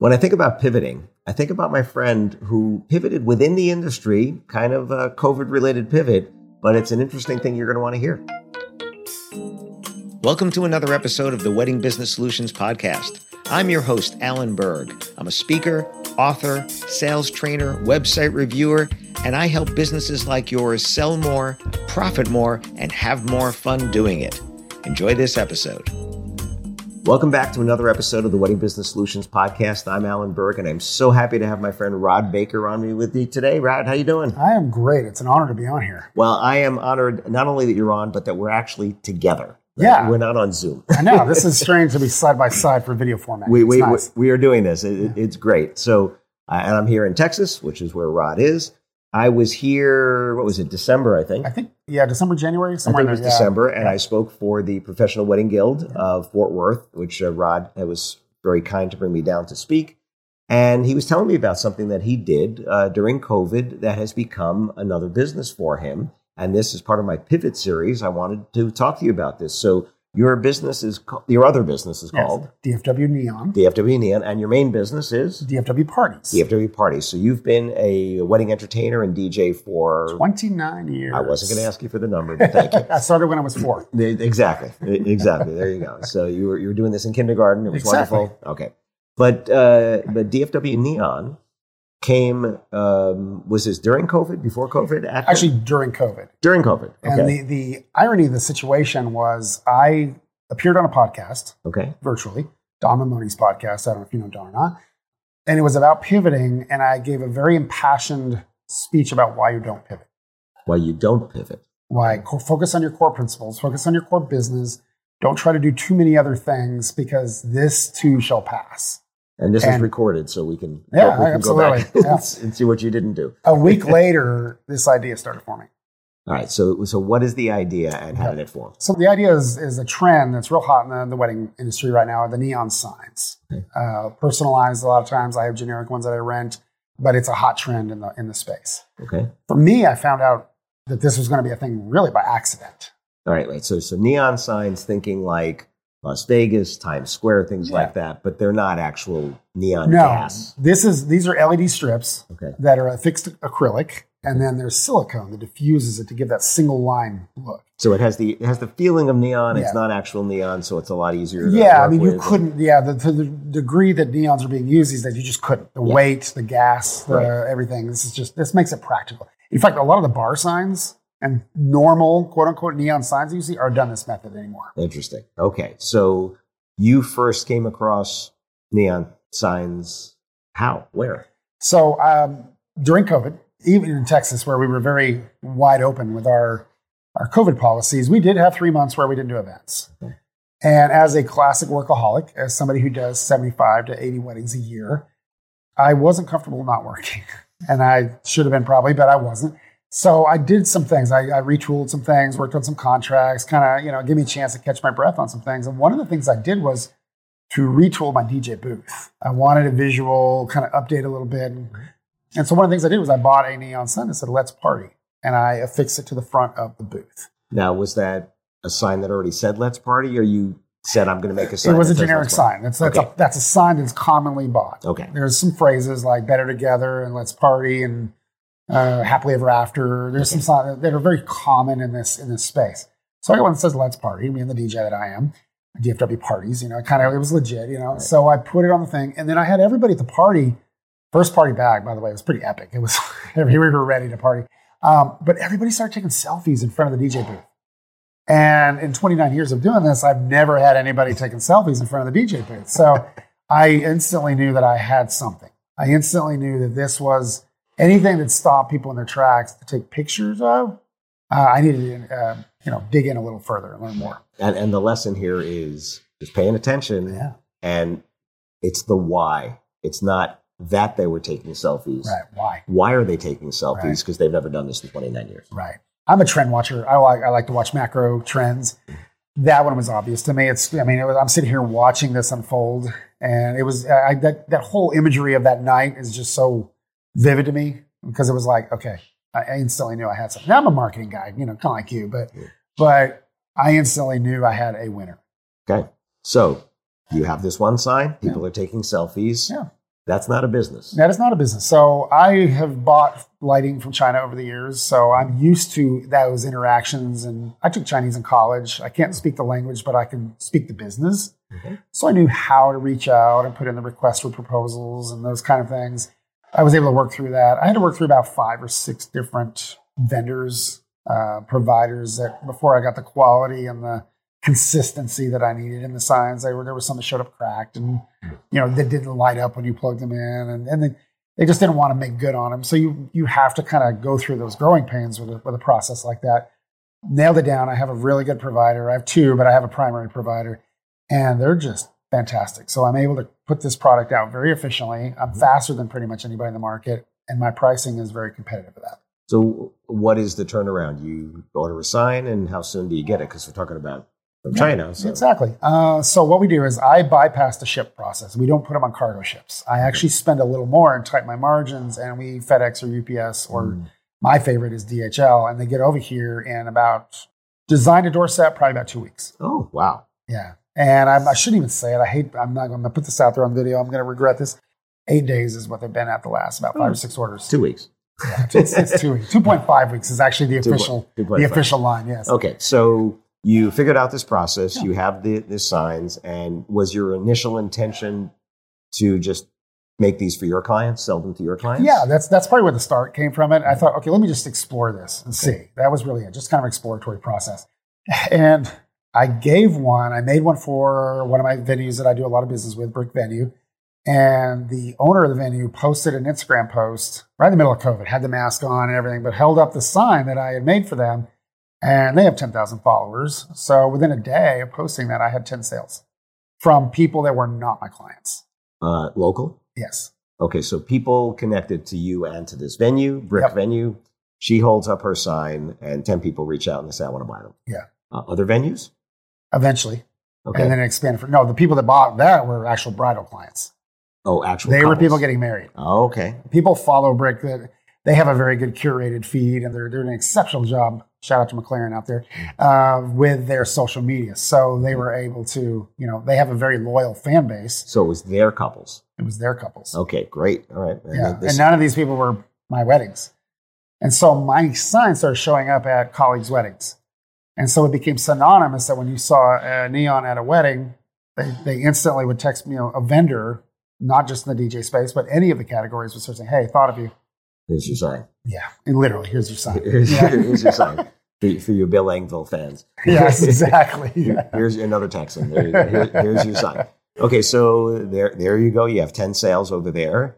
When I think about pivoting, I think about my friend who pivoted within the industry, kind of a COVID related pivot, but it's an interesting thing you're going to want to hear. Welcome to another episode of the Wedding Business Solutions Podcast. I'm your host, Alan Berg. I'm a speaker, author, sales trainer, website reviewer, and I help businesses like yours sell more, profit more, and have more fun doing it. Enjoy this episode. Welcome back to another episode of the Wedding Business Solutions Podcast. I'm Alan Berg, and I'm so happy to have my friend Rod Baker on me with me today. Rod, how you doing? I am great. It's an honor to be on here. Well, I am honored not only that you're on, but that we're actually together. Right? Yeah. We're not on Zoom. I know. This is strange to be side by side for video format. we, we, nice. we are doing this. It, It's great. So, uh, and I'm here in Texas, which is where Rod is. I was here, what was it, December, I think. I think, yeah, December, January, I think it was there, yeah. December, and I spoke for the Professional Wedding Guild of Fort Worth, which uh, Rod uh, was very kind to bring me down to speak. And he was telling me about something that he did uh, during COVID that has become another business for him. And this is part of my pivot series. I wanted to talk to you about this. So your business is ca- your other business is Yes. called DFW Neon, DFW Neon, and your main business is DFW Parties. DFW Parties. So you've been a wedding entertainer and DJ for. 29 years. I wasn't going to ask you for the number, but thank you. I started when I was four. Exactly. Exactly. There you go. So you were you were doing this in kindergarten. It was Exactly. wonderful. Okay. But uh, but DFW Neon came. Um, was this during COVID? Before COVID? After? Actually, during COVID. during COVID. And the, the irony of the situation was I appeared on a podcast okay. virtually, Don Mamoni's podcast. I don't know if you know Don or not. And it was about pivoting, and I gave a very impassioned speech about why you don't pivot. Why you don't pivot? Why co- focus on your core principles, focus on your core business. Don't try to do too many other things because this too shall pass. And this is recorded, so we can Yeah, we can go back absolutely. Yeah. and see what you didn't do. A week later, this idea started forming. All right. So so what is the idea, and how did it form? So the idea is, is a trend that's real hot in the, the wedding industry right now are the neon signs. Okay. Uh, personalized a lot of times. I have generic ones that I rent, but it's a hot trend in the in the space. Okay. For me, I found out that this was going to be a thing really by accident. All right. Right. So so neon signs, thinking like Las Vegas, Times Square, things Yeah. like that, but they're not actual neon No, gas. this is these are LED strips Okay. that are a fixed acrylic, and then there's silicone that diffuses it to give that single line look. So it has the it has the feeling of neon. It's not actual neon, so it's a lot easier. To Yeah, I mean, you couldn't. Yeah, the, to the degree that neons are being used is that you just couldn't. The Yeah. weight, the gas, the Right. everything. This is just this makes it practical. In fact, a lot of the bar signs and normal quote unquote neon signs you see are done this method anymore. Interesting. Okay, so you first came across neon signs. How? Where? So um, during COVID, even in Texas, where we were very wide open with our our COVID policies, we did have three months where we didn't do events. Okay. And as a classic workaholic, as somebody who does 75 to 80 weddings a year, I wasn't comfortable not working. And I should have been probably, but I wasn't. So I did some things. I, I retooled some things, worked on some contracts, kind of, you know, give me a chance to catch my breath on some things. And one of the things I did was to retool my DJ booth. I wanted a visual, kind of update a little bit. Mm-hmm. And so one of the things I did was I bought a neon sign that said "Let's Party," and I affixed it to the front of the booth. Now, was that a sign that already said "Let's Party," or you said I'm going to make a sign? it was a generic sign. That's that's, Okay. a, that's a sign that's commonly bought. Okay. There's some phrases like "better together" and "let's party" and uh, "happily ever after." There's some signs that are very common in this in this space. So I got one that says "Let's party." Me and the DJ that I am, DFW parties. You know, kind of it was legit. You know, Right. so I put it on the thing, and then I had everybody at the party First party back, by the way, it was pretty epic. It was we were ready to party. Um, but everybody started taking selfies in front of the DJ booth. And in 29 years of doing this, I've never had anybody taking selfies in front of the DJ booth. So I instantly knew that I had something. I instantly knew that this was anything that stopped people in their tracks to take pictures of. Uh, I needed to, uh, you know, dig in a little further and learn more. And, and the lesson here is just paying attention. Yeah. And it's the why. It's not that they were taking selfies. Right. Why? Why are they taking selfies? Right. Because they've never done this in 29 years. Right. I'm a trend watcher. I like I like to watch macro trends. That one was obvious to me. It's I mean it was, I'm sitting here watching this unfold, and it was I, that that whole imagery of that night is just so vivid to me because it was like okay, I instantly knew I had something. Now I'm a marketing guy, you know, kind of like you, but Yeah. but I instantly knew I had a winner. Okay. So you have this one sign. People are taking selfies. Yeah. That's not a business. That is not a business. So I have bought lighting from China over the years. So I'm used to those interactions. And I took Chinese in college. I can't speak the language, but I can speak the business. Okay. So I knew how to reach out and put in the request for proposals and those kind of things. I was able to work through that. I had to work through about five or six different vendors, uh, providers that before I got the quality and the consistency that I needed in the signs. They were, there was some that showed up cracked and, you know, that didn't light up when you plugged them in. And, and they, they just didn't want to make good on them. So you, you have to kind of go through those growing pains with a, with a process like that. Nailed it down. I have a really good provider. I have two, but I have a primary provider and they're just fantastic. So I'm able to put this product out very efficiently. I'm faster than pretty much anybody in the market and my pricing is very competitive with that. So what is the turnaround? You order a sign, and how soon do you get it? Because we're talking about from China. So Exactly. Uh, so what we do is I bypass the ship process. We don't put them on cargo ships. I actually spend a little more and tighten my margins, and we FedEx or UPS or Mm. my favorite is DHL, and they get over here in about design to doorstep probably about two weeks. Oh wow. Yeah, and I'm, I shouldn't even say it. I hate. I'm not going to put this out there on video. I'm going to regret this. Eight days is what they've been at the last about five or hmm. six orders. Two weeks. Yeah, it's, it's two weeks. Two point five weeks is actually the official the official line. Yes. Okay, so you figured out this process. You have the, the signs, and was your initial intention to just make these for your clients, sell them to your clients? Yeah, that's that's probably where the start came from. It. I hmm. thought, okay, let me just explore this and see. That was really it, just kind of exploratory process. And I gave one. I made one for one of my venues that I do a lot of business with, Brick Venue. And the owner of the venue posted an Instagram post right in the middle of COVID, had the mask on and everything, but held up the sign that I had made for them. And they have 10,000 followers. So within a day of posting that, I had 10 sales from people that were not my clients. Uh, local. Yes. Okay, so people connected to you and to this venue, brick Yep. venue. She holds up her sign, and ten people reach out and they say, "I want to buy them." Yeah. Uh, other venues. Eventually. Okay. and then it expanded for no the people that bought that were actual bridal clients oh, actual. they were people getting married Oh, okay. people follow brick that they have a very good curated feed and they're doing an exceptional job shout out to mclaren out there uh, with their social media so they were able to you know they have a very loyal fan base So it was their couples. it was their couples Okay, great. All right. And yeah this- and none of these people were my weddings and so my sign started showing up at colleagues weddings and so it became synonymous that when you saw a neon at a wedding they, they instantly would text me you know, a vendor not just in the dj space but any of the categories would start saying hey thought of you here's your sign. yeah and literally here's your sign Here's, yeah. here's your sign for, for you Bill Engvall fans. yes exactly Here- Here's another Texan. There. Here- here's your sign. Okay, so there, there you go. You have ten sales over there.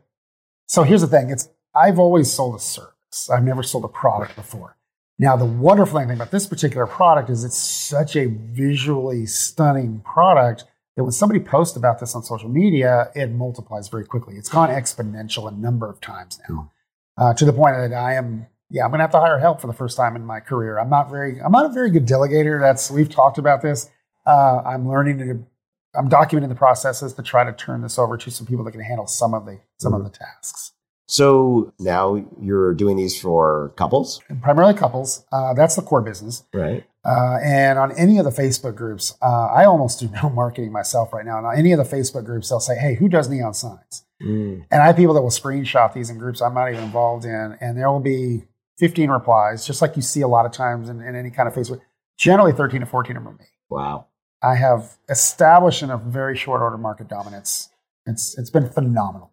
So here's the thing: it's I've always sold a service. I've never sold a product before. Now, the wonderful thing about this particular product is it's such a visually stunning product that when somebody posts about this on social media, it multiplies very quickly. It's gone exponential a number of times now, uh, to the point that I am. Yeah, I'm gonna have to hire help for the first time in my career. I'm not very. I'm not a very good delegator. That's we've talked about this. Uh, I'm learning to. I'm documenting the processes to try to turn this over to some people that can handle some of the some of the tasks. So now you're doing these for couples, primarily couples. Uh, that's the core business. right? Uh, and on any of the Facebook groups, uh, I almost do no marketing myself right now. And on any of the Facebook groups, they'll say, "Hey, who does neon signs?" Mm. And I have people that will screenshot these in groups I'm not even involved in, and there will be 15 replies, just like you see a lot of times in, in any kind of Facebook. Generally, 13 to 14 of them are me. Wow. I have established in a very short order market dominance. It's it's been phenomenal.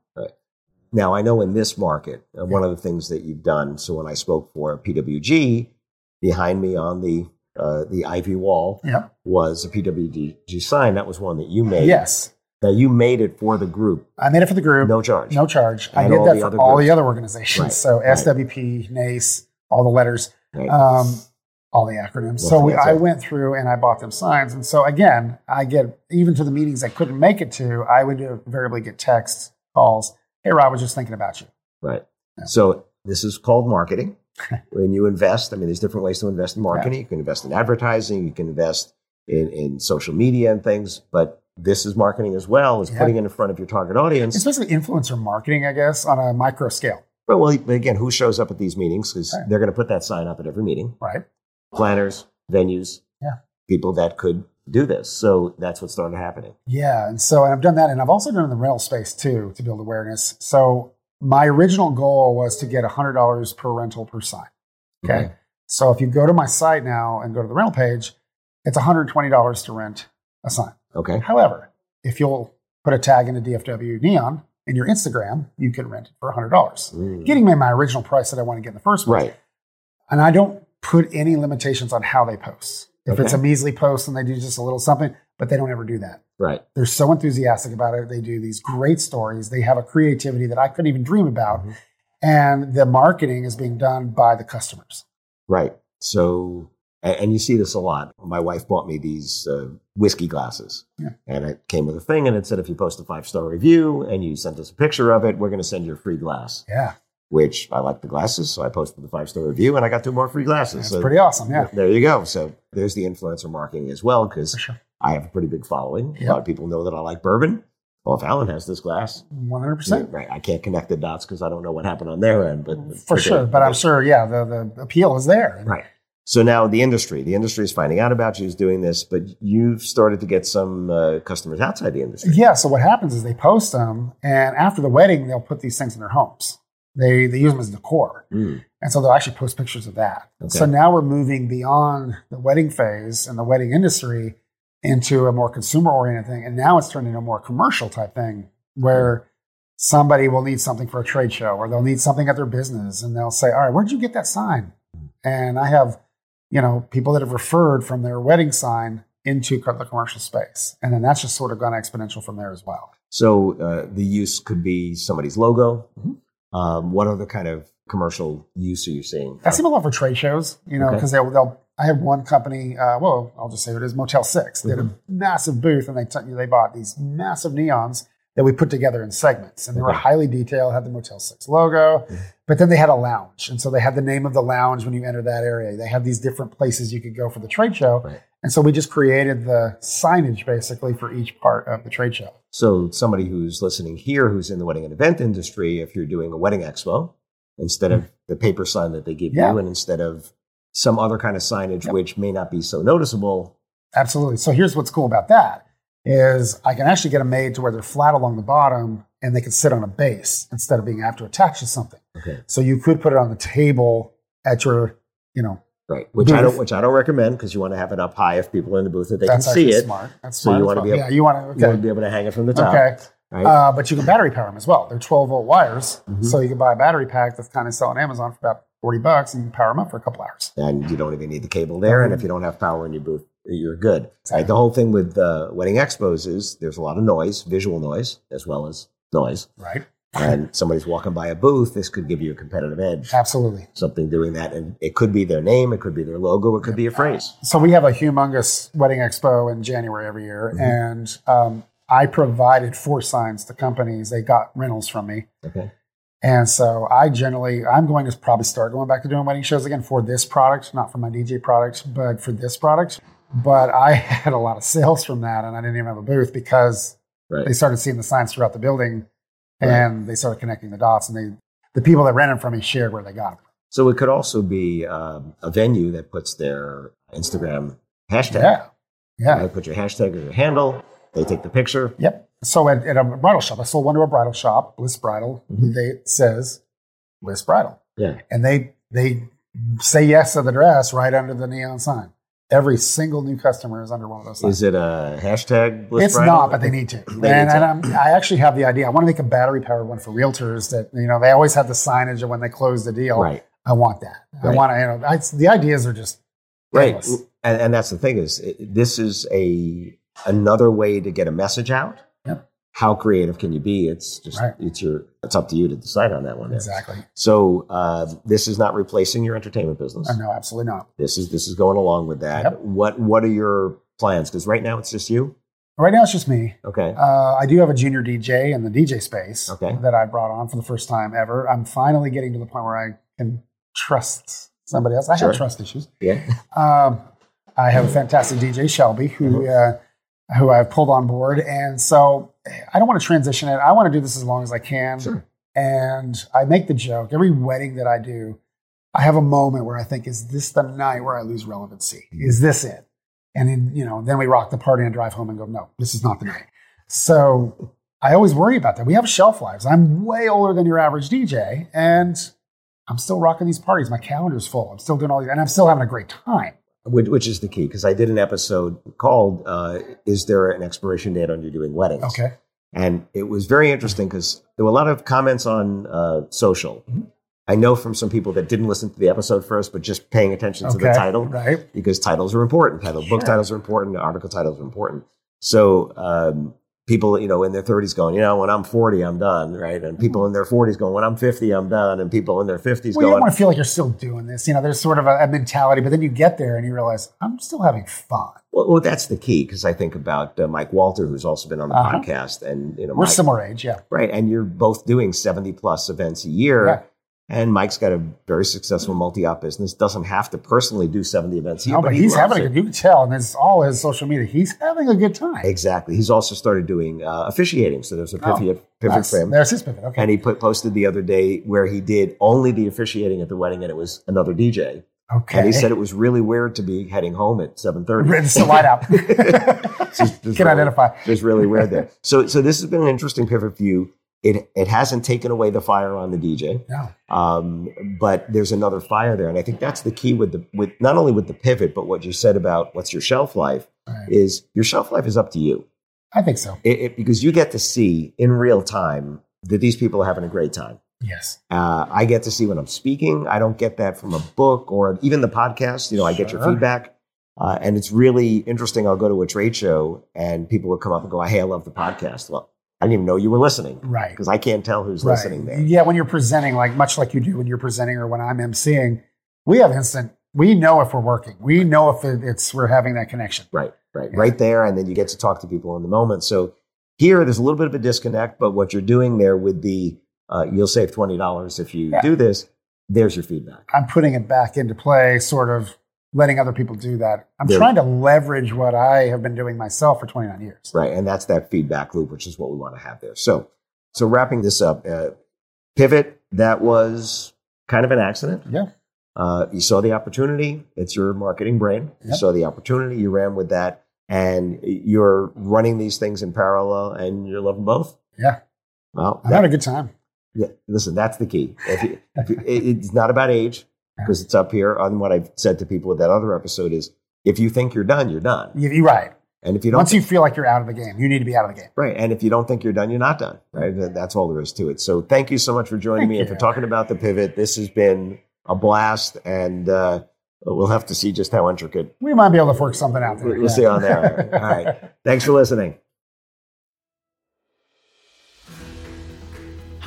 Now I know in this market, uh, one of the things that you've done. So when I spoke for PWG, behind me on the uh, the ivy wall Yep. was a PWG sign. That was one that you made. Yes. Now you made it for the group, I made it for the group. no charge. No charge. I did that for all groups. the other organizations. Right, So right. SWP, NACE, all the letters, Right. um, all the acronyms. So we, I went through and I bought them signs. And so again, I get even to the meetings I couldn't make it to, I would invariably get texts, calls. Hey, Rod, I was just thinking about you. Right. Yeah. So this is called marketing. when you invest, I mean, there's different ways to invest in marketing. You can invest in advertising, you can invest in, in social media and things, but this is marketing as well as Yeah. putting it in front of your target audience. It's basically influencer marketing, I guess, on a micro scale, But well, again, who shows up at these meetings? Because Right. they're going to put that sign up at every meeting. right? Planners, venues, Yeah. people that could do this. So that's what started happening. Yeah, and so and I've done that, and I've also done it in the rental space too to build awareness. So my original goal was to get hundred dollars per rental per sign. Okay, so if you go to my site now and go to the rental page, it's one hundred twenty dollars to rent a sign. Okay. However, if you'll put a tag in into DFW Neon in your Instagram, you can rent it for hundred dollars, Mm. getting me my original price that I want to get in the first place. Right. And I don't put any limitations on how they post. If it's a measly post and they do just a little something, but they don't ever do that Right. they're so enthusiastic about it. They do these great stories. They have a creativity that I couldn't even dream about. Mhm. And the marketing is being done by the customers. Right. So, and, and you see this a lot. My wife bought me these uh, whiskey glasses, Yeah. and it came with a thing, and it said, if you post a five star review and you sent us a picture of it, we're going to send you a free glass. Yeah, Which I like the glasses, so I posted the five star review, and I got two more free glasses. that's So pretty awesome. Yeah, There you go. So there's the influencer marketing as well, because sure. I have a pretty big following. A lot of people know that I like bourbon. Well, if Alan has this glass, 100%. right? I can't connect the dots because I don't know what happened on their end, but For sure. But I'm sure, yeah, the, the appeal is there. Right. So now the industry, the industry is finding out about you, is doing this, but you've started to get some uh, customers outside the industry. Yeah, so what happens is they post them, and after the wedding, they'll put these things in their homes. They, they use them as decor. Mm. And so they'll actually post pictures of that. Okay. So now we're moving beyond the wedding phase and the wedding industry into a more consumer oriented thing. And now it's turned into a more commercial type thing where somebody will need something for a trade show or they'll need something at their business and they'll say, All right, where'd you get that sign? And I have, you know, people that have referred from their wedding sign into the commercial space. And then that's just sort of gone exponential from there as well. So uh, the use could be somebody's logo. Mhm. Um, what other kind of commercial use are you seeing? I see them a lot for trade shows, you know, Okay. because they'll, they'll. I had one company. Uh, well, I'll just say it is Motel Six. They had a massive booth, and they t- they bought these massive neons that we put together in segments, and they were highly detailed. Had the Motel Six logo, Mhm. but then they had a lounge, and so they had the name of the lounge when you enter that area. They had these different places you could go for the trade show, Right. and so we just created the signage basically for each part of the trade show. So somebody who's listening here, who's in the wedding and event industry, if you're doing a wedding expo, instead of the paper sign that they give Yeah. you, and instead of some other kind of signage Yep. which may not be so noticeable, Absolutely. So here's what's cool about that is I can actually get them made to where they're flat along the bottom and they can sit on a base instead of being have to attach to something. okay, So you could put it on the table at your, you know, right? Which I don't, which I don't recommend because you want to have it up high if people are in the booth that they that's can see it. smart. That's So smart. you wanna be able- yeah, you want to, You want to be able to hang it from the top, Okay. right? Uh, but you can battery power them as well. They're 12 volt wires. Mhm. So you can buy a battery pack that's kind of selling Amazon for about 40 bucks and you power them up for a couple hours. and you don't even need the cable there. And if you don't have power in your booth, you're good. Right, the whole thing with uh, wedding expos is there's a lot of noise, visual noise, as well as noise. Right. And somebody's walking by a booth, this could give you a competitive edge. Absolutely. Something doing that, and it could be their name, it could be their logo, it could be a phrase. So we have a humongous wedding expo in January every year, Mhm. and um, I provided four signs to companies. They got rentals from me, Okay, and so I generally I'm going to probably start going back to doing wedding shows again for this product, not for my DJ product, but for this product. But I had a lot of sales from that, and I didn't even have a booth because right. they started seeing the signs throughout the building, Right. and they started connecting the dots, and they the people that rented from me shared where they got them. So it could also be um, a venue that puts their Instagram hashtag. Yeah, yeah. Right? Put your hashtag or your handle. They take the picture. Yep. So at, at a bridal shop, I sold one to a bridal shop, Bliss Bridal. Mhm. They says Bliss Bridal, Yeah. and they they say yes to the dress right under the neon sign. Every single new customer is under one of those signs. Is it a hashtag? Bliss It's not, but they need to. They and and I'm, actually have the idea. I want to make a battery powered one for realtors that, you know, they always have the signage of when they close the deal. Right. I want that. I want to, you know, I, the ideas are just Right. endless. And, and that's the thing is it, this is a another way to get a message out. How creative can you be? It's just Right. it's your it's up to you to decide on that one. Exactly. So uh, this is not replacing your entertainment business. Uh, no, absolutely not. This is this is going along with that. Yep. What what are your plans? Because right now it's just you. Right now, it's just me. Okay. Uh, I do have a junior DJ in the DJ space Okay. that I brought on for the first time ever. I'm finally getting to the point where I can trust somebody else. I Sure. have trust issues. yeah. Um, I have a fantastic DJ, Shelby, who uh, who I've pulled on board, and so I don't want to transition it. I want to do this as long as I can. Sure. And I make the joke every wedding that I do. I have a moment where I think, "Is this the night where I lose relevancy? Mm-hmm. Is this it?" And then you know, then we rock the party and drive home and go, "No, this is not the night." So I always worry about that. We have shelf lives. I'm way older than your average DJ, and I'm still rocking these parties. My calendar's full. I'm still doing all these, and I'm still having a great time. Which, which is the key? Because I did an episode called uh, "Is there an expiration date on you doing weddings?" Okay. And it was very interesting because there were a lot of comments on uh, social. I know from some people that didn't listen to the episode first, but just paying attention to the title right? because titles are important. Title, book titles are important. Article titles are important. So um, people, you know, in their 30s going, you know, when I'm 40, I'm done, right? And people in their 40s going, when I'm 50, I'm done. And people in their 50s Well, you going, don't want to feel like you're still doing this. You know, there's sort of a, a mentality, but then you get there and you realize I'm still having fun. well, well, that's the key because I think about uh, Mike Walter, who's also been on the Uh-huh. podcast, and you know, We're Mike- similar age, yeah. Right. And you're both doing 70 plus events a year. And Mike's got a very successful multi op business, doesn't have to personally do 70 events a year. No, but he he's loves having a it. good. You can tell, and it's all his social media. He's having a good time. Exactly. He's also started doing uh, officiating. So there's a Oh, pivot, pivot for him. There's his pivot. Okay. And he put posted the other day where he did only the officiating at the wedding and it was another DJ. okay. And he said it was really weird to be heading home at 7.30. it's the light out. Can really- identify. Just really weird there. So, so this has been an interesting pivot for you. It, it hasn't taken away the fire on the DJ. No. um, but there's another fire there, and I think that's the key with the with not only with the pivot, but what you said about what's your shelf life Right. is your shelf life is up to you I think so. it, it- because you get to see in real time that these people are having a great time. Yes. Uh, I get to see when I'm speaking. I don't get that from a book or even the podcast. You know, I get your feedback. Uh, and it's really interesting. I'll go to a trade show and people will come up and go, Hey, I love the podcast. Well, I didn't even know you were listening Right. because I can't tell who's Right. listening there. Yeah, when you're presenting, like much like you do when you're presenting or when I'm emceeing, we have instant. We know if we're working. We know if it's we're having that connection. Right, right, Yeah. right there. And then you get to talk to people in the moment. So here, there's a little bit of a disconnect, but what you're doing there with the, uh, you'll save $20 if you Yeah. do this, there's your feedback. I'm putting it back into play, sort of letting other people do that. I'm trying to leverage what I have been doing myself for 29 years. Right. And that's that feedback loop, which is what we want to have there. So, so wrapping this up, uh, pivot, that was kind of an accident. Yeah. Uh, you saw the opportunity. It's your marketing brain. You saw the opportunity. You ran with that. And you're running these things in parallel and you're loving both. Yeah. Well, that- had a good time. Yeah, listen, that's the key. If you, if you, it's not about age because it's up here. On what I've said to people with that other episode is, if you think you're done, you're done. You- You're right. And if you don't, Once you feel like you're out of the game, you need to be out of the game. right, and if you don't think you're done, you're not done. Right, that's all there is to it. So thank you so much for joining Thank me and for you. talking about the pivot. This has been a blast, and uh, we'll have to see just how intricate. We might be able to work something out there. We'll yeah. see on there. All right. Thanks for listening.